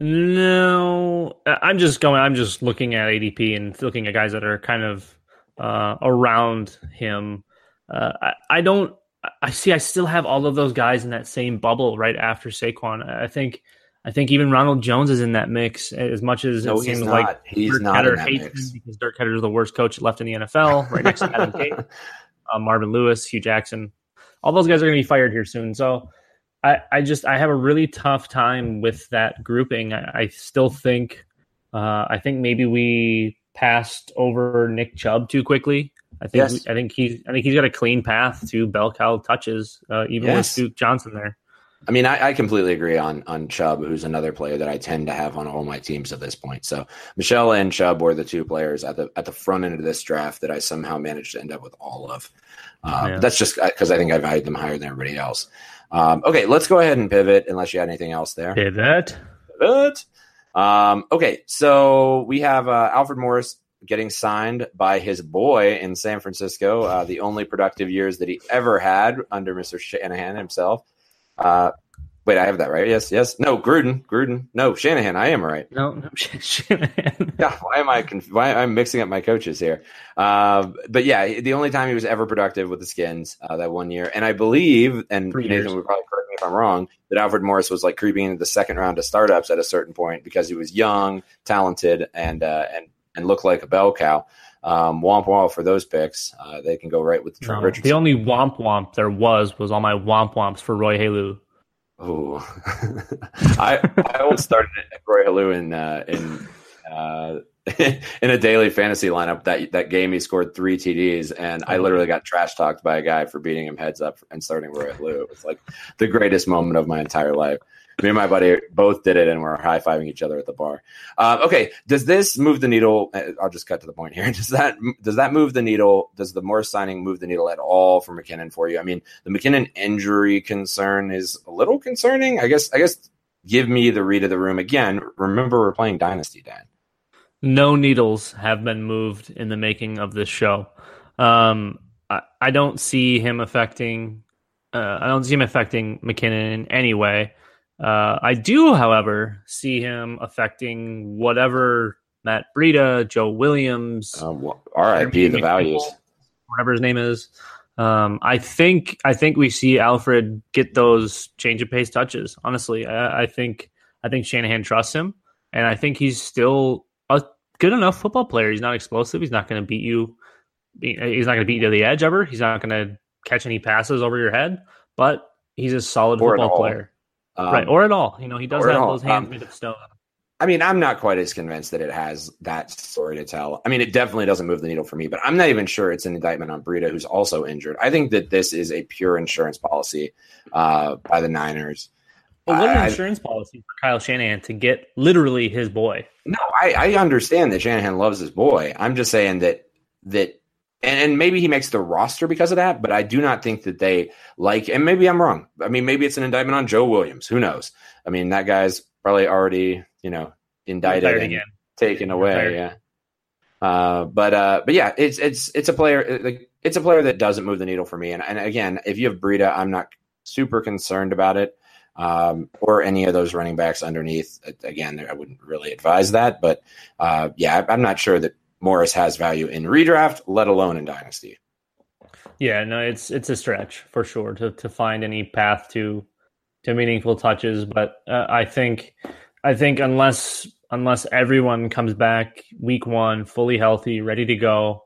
Speaker 1: No, I'm just going. I'm just looking at ADP and looking at guys that are kind of uh, around him. Uh, I, I don't. I see. I still have all of those guys in that same bubble right after Saquon. I think I think even Ronald Jones is in that mix as much as
Speaker 4: no,
Speaker 1: it seems
Speaker 4: not.
Speaker 1: like
Speaker 4: he's Dirk not Koetter hates mix.
Speaker 1: him because Dirk Koetter is the worst coach left in the NFL, right next to <laughs> Adam uh, Marvin Lewis, Hue Jackson. All those guys are going to be fired here soon. So I, I just I have a really tough time with that grouping. I, I still think uh, I think maybe we passed over Nick Chubb too quickly. I think yes. I think he's I think he's got a clean path to bell cow touches, uh, even yes. with Duke Johnson there.
Speaker 4: I mean, I, I, completely agree on on Chubb, who's another player that I tend to have on all my teams at this point. So Michel and Chubb were the two players at the at the front end of this draft that I somehow managed to end up with all of. Um, yeah. That's just because I think I valued them higher than everybody else. Um, okay, let's go ahead and pivot. Unless you had anything else there.
Speaker 1: Pivot.
Speaker 4: Pivot. Um, okay, so we have uh, Alfred Morris getting signed by his boy in San Francisco. Uh, the only productive years that he ever had under Mr. Shanahan himself. Uh, wait, I have that right. Yes, yes. No, Gruden, Gruden. No, Shanahan. I am right.
Speaker 1: No, no, <laughs> Shanahan. <laughs>
Speaker 4: yeah, why am I? Conf- why I'm mixing up my coaches here? Uh, but yeah, the only time he was ever productive with the Skins uh, that one year, and I believe, and Nathan would probably if I'm wrong, that Alfred Morris was like creeping into the second round of startups at a certain point because he was young, talented, and uh, and and looked like a bell cow. Um, womp womp for those picks. Uh, they can go right with Trent no, Richardson.
Speaker 1: The only womp womp there was was all my womp womps for Roy Helu.
Speaker 4: Oh, <laughs> I I almost started at Roy Helu in uh, in uh, <laughs> in a daily fantasy lineup that that game he scored three TDs and I literally got trash talked by a guy for beating him heads up and starting Roy Helu. It was like the greatest moment of my entire life. Me and my buddy both did it and we're high fiving each other at the bar. Uh, okay, does this move the needle? uh, I'll just cut to the point here. <laughs> Does that does that move the needle? Does the Morris signing move the needle at all for McKinnon for you? I mean, the McKinnon injury concern is a little concerning. I guess. I guess. Give me the read of the room again. Remember, we're playing Dynasty, Dan.
Speaker 1: No needles have been moved in the making of this show. Um, I, I don't see him affecting. Uh, I don't see him affecting McKinnon in any way. Uh, I do, however, see him affecting whatever Matt Breida, Joe Williams,
Speaker 4: Um, well, R.I.P. the values.
Speaker 1: whatever his name is. Um, I think I think we see Alfred get those change of pace touches. Honestly, I, I think I think Shanahan trusts him, and I think he's still good enough football player. He's not explosive. He's not going to beat you. He's not going to beat you to the edge ever. He's not going to catch any passes over your head. But he's a solid
Speaker 4: Or
Speaker 1: football player,
Speaker 4: Um,
Speaker 1: right? Or at all. You know, he does have those hands
Speaker 4: Um,
Speaker 1: made of stone.
Speaker 4: I mean, I'm not quite as convinced that it has that story to tell. I mean, it definitely doesn't move the needle for me, but I'm not even sure it's an indictment on Breida, who's also injured. I think that this is a pure insurance policy uh, by the Niners.
Speaker 1: What an
Speaker 4: I-
Speaker 1: insurance policy for Kyle Shanahan to get literally his boy.
Speaker 4: No, I, I understand that Shanahan loves his boy. I'm just saying that that, and, and maybe he makes the roster because of that. But I do not think that they like. And maybe I'm wrong. I mean, maybe it's an indictment on Joe Williams. Who knows? I mean, that guy's probably already you know indicted and
Speaker 1: again.
Speaker 4: taken away.
Speaker 1: Retired.
Speaker 4: Yeah. Uh, but uh, but yeah, it's it's it's a player like it's a player that doesn't move the needle for me. And and again, if you have Breida, I'm not super concerned about it. Um, or any of those running backs underneath. Again, I wouldn't really advise that, but uh, yeah, I'm not sure that Morris has value in redraft, let alone in dynasty.
Speaker 1: Yeah, no, it's it's a stretch for sure to to find any path to to meaningful touches, but uh, I think I think unless unless everyone comes back week one fully healthy, ready to go,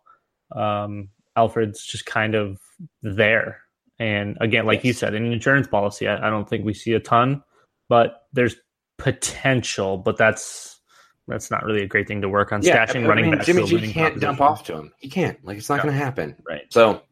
Speaker 1: um, Alfred's just kind of there. And again, like you said, in an insurance policy, I, I don't think we see a ton, but there's potential. But that's that's not really a great thing to work on. Stashing
Speaker 4: I
Speaker 1: running
Speaker 4: mean,
Speaker 1: backs.
Speaker 4: Jimmy
Speaker 1: to a
Speaker 4: G can't dump off to him. He can't. Like it's not
Speaker 1: No.
Speaker 4: going to happen.
Speaker 1: Right.
Speaker 4: So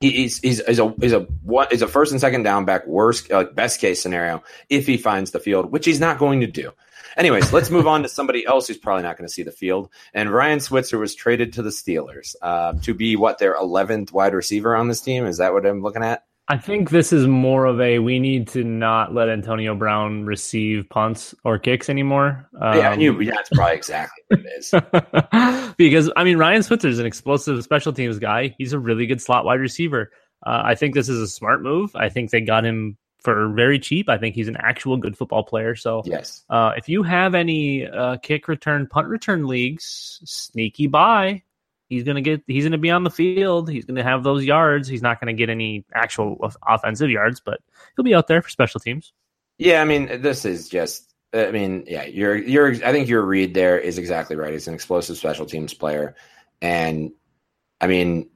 Speaker 4: he- he's he's he's a he's a what is a first and second down back. Worst uh, best case scenario if he finds the field, which he's not going to do. Anyways, let's move on to somebody else who's probably not going to see the field. And Ryan Switzer was traded to the Steelers uh, to be what their eleventh wide receiver on this team. Is that what I'm looking at?
Speaker 1: I think this is more of a we need to not let Antonio Brown receive punts or kicks anymore. Um,
Speaker 4: yeah, I knew. Yeah, that's probably exactly what it is. <laughs>
Speaker 1: because I mean Ryan Switzer is an explosive special teams guy. He's a really good slot wide receiver. Uh, I think this is a smart move. I think they got him for very cheap. I think he's an actual good football player. So
Speaker 4: Yes.
Speaker 1: uh, if you have any uh, kick return, punt return leagues, sneaky buy. He's gonna get. He's gonna be on the field. He's gonna have those yards. He's not gonna get any actual offensive yards, but he'll be out there for special teams.
Speaker 4: Yeah, I mean, this is just. I mean, yeah, you're you're. I think your read there is exactly right. He's an explosive special teams player, and I mean,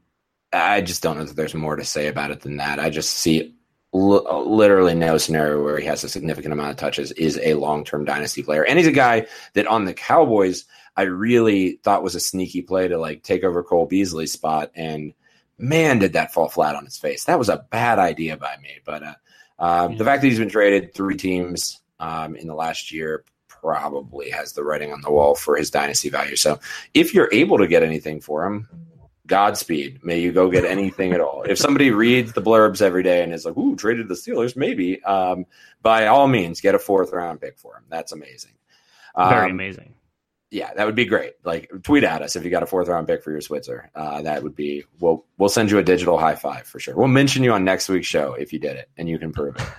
Speaker 4: I just don't know that there's more to say about it than that. I just see li- literally no scenario where he has a significant amount of touches. Is a long term dynasty player, and he's a guy that on the Cowboys I really thought was a sneaky play to like take over Cole Beasley's spot, and man, did that fall flat on his face. That was a bad idea by me, but. uh um, The fact that he's been traded three teams um, in the last year probably has the writing on the wall for his dynasty value. So if you're able to get anything for him, Godspeed. May you go get anything at all. If somebody reads the blurbs every day and is like, "Ooh, traded the Steelers," maybe um, by all means get a fourth round pick for him. That's amazing.
Speaker 1: Very
Speaker 4: Um,
Speaker 1: amazing.
Speaker 4: yeah, that would be great. Like tweet at us if you got a fourth round pick for your Switzer. Uh, that would be we'll we'll send you a digital high five for sure. We'll mention you on next week's show if you did it and you can prove it. <laughs>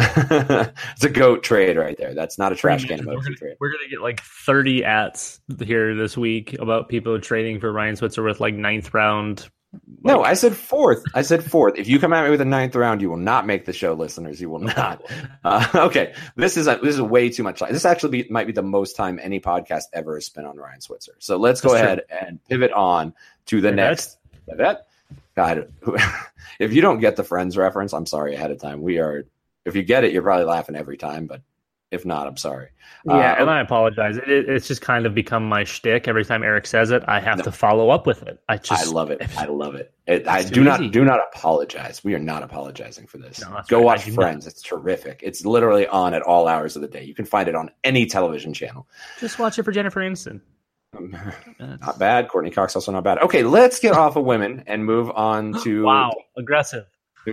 Speaker 4: it's a goat trade right there. That's not a trash can
Speaker 1: We're
Speaker 4: emoji
Speaker 1: gonna,
Speaker 4: trade.
Speaker 1: we're gonna get like 30 ats here this week about people trading for Ryan Switzer with like ninth round.
Speaker 4: No, I said fourth. I said fourth. If you come at me with a ninth round, you will not make the show, listeners. You will <laughs> not. Uh, okay, this is a, this is way too much. This actually be, might be the most time any podcast ever has spent on Ryan Switzer. So let's go
Speaker 1: That's
Speaker 4: ahead and pivot on to the
Speaker 1: Pivot.
Speaker 4: next. Pivot. God, <laughs> if you don't get the Friends reference, I'm sorry ahead of time. We are. If you get it, you're probably laughing every time. But If not, I'm sorry.
Speaker 1: Yeah,
Speaker 4: Uh,
Speaker 1: and I apologize. It, it's just kind of become my shtick. Every time Eric says it, I have to follow up with it. I just
Speaker 4: I love it. <laughs> I love it. it I do not
Speaker 1: easy.
Speaker 4: do not apologize. We are not apologizing for this.
Speaker 1: No,
Speaker 4: Go
Speaker 1: right.
Speaker 4: watch
Speaker 1: do not.
Speaker 4: Friends. It's terrific. It's literally on at all hours of the day. You can find it on any television channel.
Speaker 1: just watch it for Jennifer Aniston.
Speaker 4: Um, not bad. Courteney Cox also not bad. Okay, let's get <laughs> off of women and move on <gasps> to
Speaker 1: Wow, aggressive.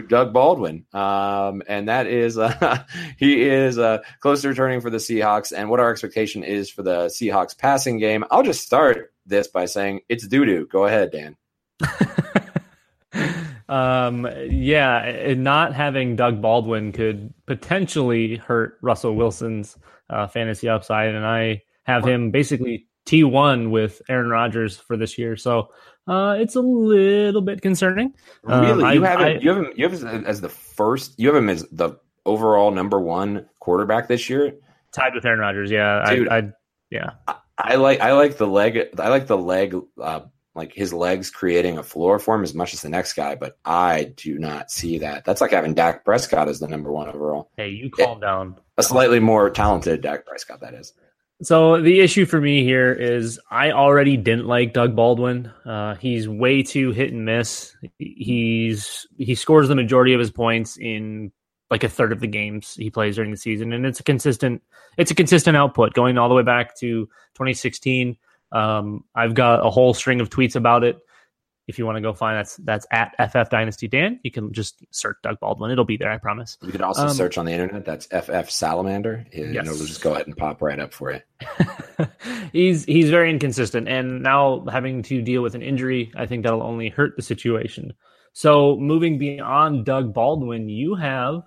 Speaker 4: Doug Baldwin. Um, and that is uh, <laughs> he is uh, close to returning for the Seahawks. And what our expectation is for the Seahawks passing game. I'll just start this by saying it's doo doo. Go ahead, Dan. <laughs>
Speaker 1: um, yeah, and not having Doug Baldwin could potentially hurt Russell Wilson's uh, fantasy upside, and I have him basically T one with Aaron Rodgers for this year, so uh, it's a little bit concerning. Um,
Speaker 4: Really, you
Speaker 1: I-
Speaker 4: have him.
Speaker 1: I-
Speaker 4: you have him. You have him as the first. You have him as the overall number one quarterback this year.
Speaker 1: tied with Aaron Rodgers. Yeah,
Speaker 4: Dude.
Speaker 1: I, I yeah.
Speaker 4: I like. I like the leg. I like the leg. Uh, like his legs creating a floor for him as much as the next guy, but I do not see that. That's like having Dak Prescott as the number one overall.
Speaker 1: Hey, you calm down.
Speaker 4: A slightly more talented Dak Prescott, that is.
Speaker 1: So the issue for me here is I already didn't like Doug Baldwin. Uh, he's way too hit and miss. He's he scores the majority of his points in like a third of the games he plays during the season, and it's a consistent it's a consistent output going all the way back to 2016. Um, I've got a whole string of tweets about it. If you want to go find that's that's at FF Dynasty Dan. You can just search Doug Baldwin; it'll be there. I promise.
Speaker 4: You can also
Speaker 1: Um,
Speaker 4: search on the internet. That's FF Salamander. and
Speaker 1: Yes.
Speaker 4: It'll just go ahead and pop right up for you. <laughs>
Speaker 1: he's he's very inconsistent, and now having to deal with an injury, I think that'll only hurt the situation. So moving beyond Doug Baldwin, you have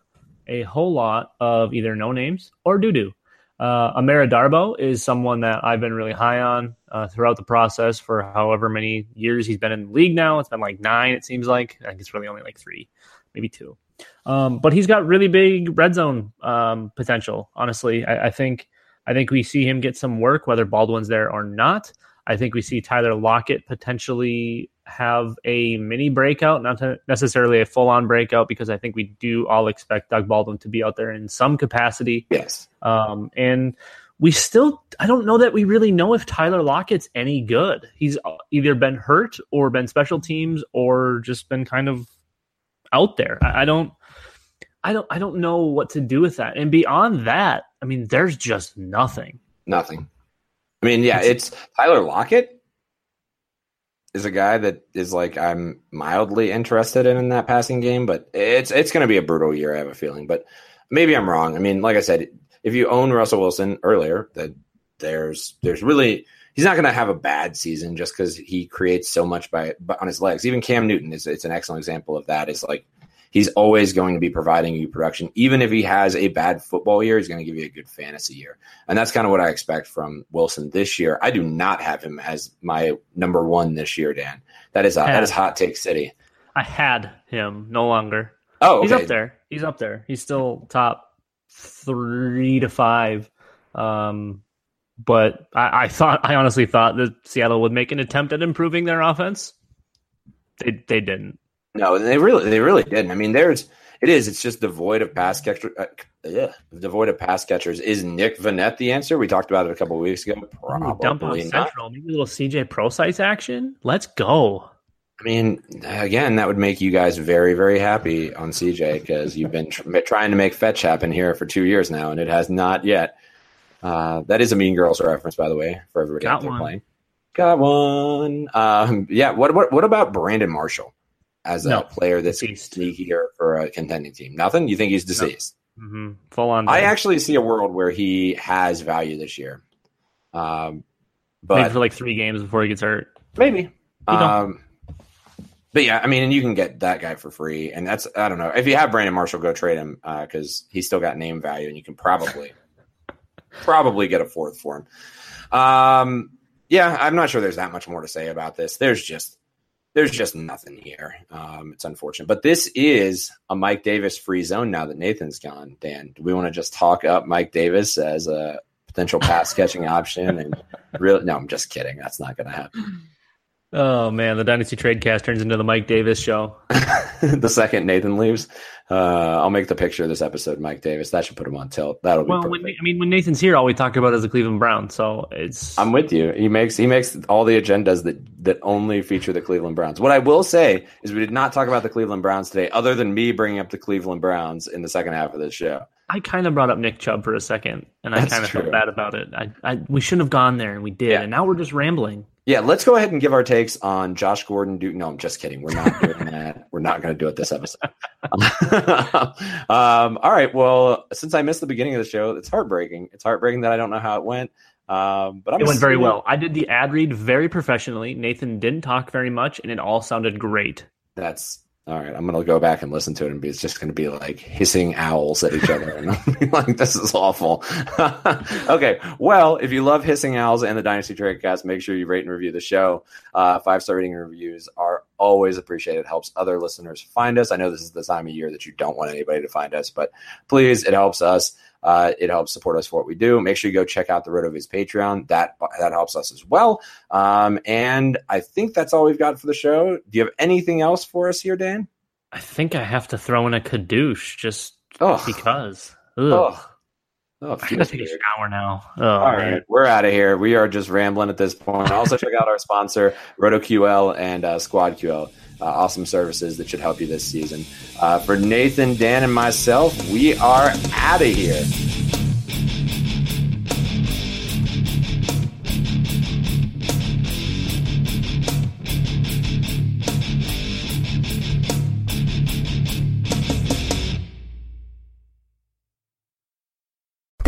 Speaker 1: a whole lot of either no names or doo doo. Uh, Amara Darboh is someone that I've been really high on uh, throughout the process for however many years he's been in the league now. It's been like nine, it seems like. I think it's really only like three, maybe two. Um, but he's got really big red zone um, potential. Honestly, I, I think I think we see him get some work, whether Baldwin's there or not. I think we see Tyler Lockett potentially have a mini breakout, not necessarily a full on breakout, because I think we do all expect Doug Baldwin to be out there in some capacity.
Speaker 4: Yes.
Speaker 1: Um, and we still, I don't know that we really know if Tyler Lockett's any good. He's either been hurt or been special teams or just been kind of out there. I, I don't, I don't, I don't know what to do with that. And beyond that, I mean, there's just nothing.
Speaker 4: Nothing. I mean, yeah, it's Tyler Lockett is a guy that is like I'm mildly interested in in that passing game, but it's it's going to be a brutal year. I have a feeling, but maybe I'm wrong. I mean, like I said, if you own Russell Wilson earlier, that there's there's really he's not going to have a bad season just because he creates so much by, by on his legs. Even Cam Newton is it's an excellent example of that. Is like he's always going to be providing you production. Even if he has a bad football year, he's going to give you a good fantasy year. And that's kind of what I expect from Wilson this year. I do not have him as my number one this year, Dan. That is uh, that is hot take city.
Speaker 1: I had him, no longer.
Speaker 4: Oh,
Speaker 1: He's up there. He's up there. He's still top three to five. Um, but I, I thought, I honestly thought that Seattle would make an attempt at improving their offense. They they didn't.
Speaker 4: No, they really they really didn't. I mean, there's it is. It's just devoid of pass catcher. Uh, yeah, devoid of pass catchers. Is Nick Vannett the answer? We talked about it a couple of weeks ago.
Speaker 1: Ooh, dump
Speaker 4: Probably.
Speaker 1: Central. Maybe a little CJ Prosise action. Let's go.
Speaker 4: I mean, again, that would make you guys very, very happy on CJ because you've been tr- <laughs> trying to make fetch happen here for two years now, and it has not yet. Uh, that is a Mean Girls reference, by the way, for everybody
Speaker 1: Got
Speaker 4: out there
Speaker 1: one.
Speaker 4: playing. Got one. Um, yeah. What, what What about Brandon Marshall as a
Speaker 1: No.
Speaker 4: player that's
Speaker 1: Deceased.
Speaker 4: sneaky here for a contending team? Nothing. You think he's deceased?
Speaker 1: hmm Full on.
Speaker 4: I actually see a world where he has value this year. Um,
Speaker 1: maybe
Speaker 4: but
Speaker 1: for like three games before he gets hurt.
Speaker 4: Maybe. Um, but yeah, I mean, and you can get that guy for free, and that's I don't know if you have Brandon Marshall, go trade him because he's still got name value, and you can probably <laughs> probably get a fourth for him. Um, yeah, I'm not sure there's that much more to say about this. There's just there's just nothing here. Um, it's unfortunate, but this is a Mike Davis free zone now that Nathan's gone. Dan, do we want to just talk up Mike Davis as a potential pass catching option? And really, no, I'm just kidding. That's not going to happen. <clears throat>
Speaker 1: Oh man, the Dynasty Tradecast turns into the Mike Davis show. <laughs>
Speaker 4: the second Nathan leaves, uh, I'll make the picture of this episode, Mike Davis. That should put him on tilt. That'll be
Speaker 1: Well,
Speaker 4: perfect.
Speaker 1: when, I mean, when Nathan's here, all we talk about is the Cleveland Browns. So it's
Speaker 4: I'm with you. He makes he makes all the agendas that that only feature the Cleveland Browns. What I will say is we did not talk about the Cleveland Browns today, other than me bringing up the Cleveland Browns in the second half of this show.
Speaker 1: I kind of brought up Nick Chubb for a second, and I
Speaker 4: That's
Speaker 1: kind of
Speaker 4: true.
Speaker 1: felt bad about it. I, I we shouldn't have gone there, and we did,
Speaker 4: Yeah.
Speaker 1: and now we're just rambling.
Speaker 4: Yeah, let's go ahead and give our takes on Josh Gordon. Do no, I'm just kidding. We're not doing <laughs> that. We're not going to do it this episode. <laughs> um, all right. Well, since I missed the beginning of the show, it's heartbreaking. It's heartbreaking that I don't know how it went. Um, but I'm
Speaker 1: It went very well. I did the ad read very professionally. Nathan didn't talk very much, and it all sounded great.
Speaker 4: That's all right. I'm gonna go back and listen to it, and it's just gonna be like hissing owls at each other, <laughs> and be like, "This is awful." <laughs> okay, well, if you love hissing owls and the Dynasty Tradecast, make sure you rate and review the show. Uh, Five star rating reviews are always appreciated. It helps other listeners find us. I know this is the time of year that you don't want anybody to find us, but please, it helps us. Uh, it helps support us for what we do. Make sure you go check out the Rotoviz Patreon. That that helps us as well. Um, and I think that's all we've got for the show. Do you have anything else for us here, Dan?
Speaker 1: I think I have to throw in a kadoosh just
Speaker 4: Oh,
Speaker 1: because. Ugh.
Speaker 4: oh, oh,
Speaker 1: I gotta take a shower now. Oh,
Speaker 4: All right, we're out of here. We are just rambling at this point. Also, check out our sponsor, RotoQL and uh, SquadQL. Uh, awesome services that should help you this season. Uh, for Nathan, Dan, and myself, we are out of here.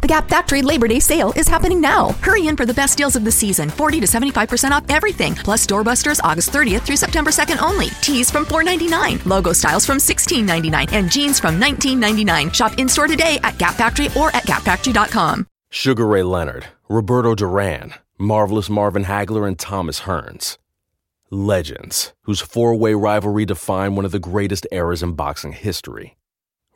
Speaker 3: The Gap Factory Labor Day sale is happening now. Hurry in for the best deals of the season 40 to 75% off everything, plus doorbusters August 30th through September 2nd only. Tees from $4.99, logo styles from $16.99, and jeans from $19.99. Shop in store today at Gap Factory or at gapfactory.com.
Speaker 5: Sugar Ray Leonard, Roberto Duran, Marvelous Marvin Hagler, and Thomas Hearns. Legends, whose four way rivalry defined one of the greatest eras in boxing history.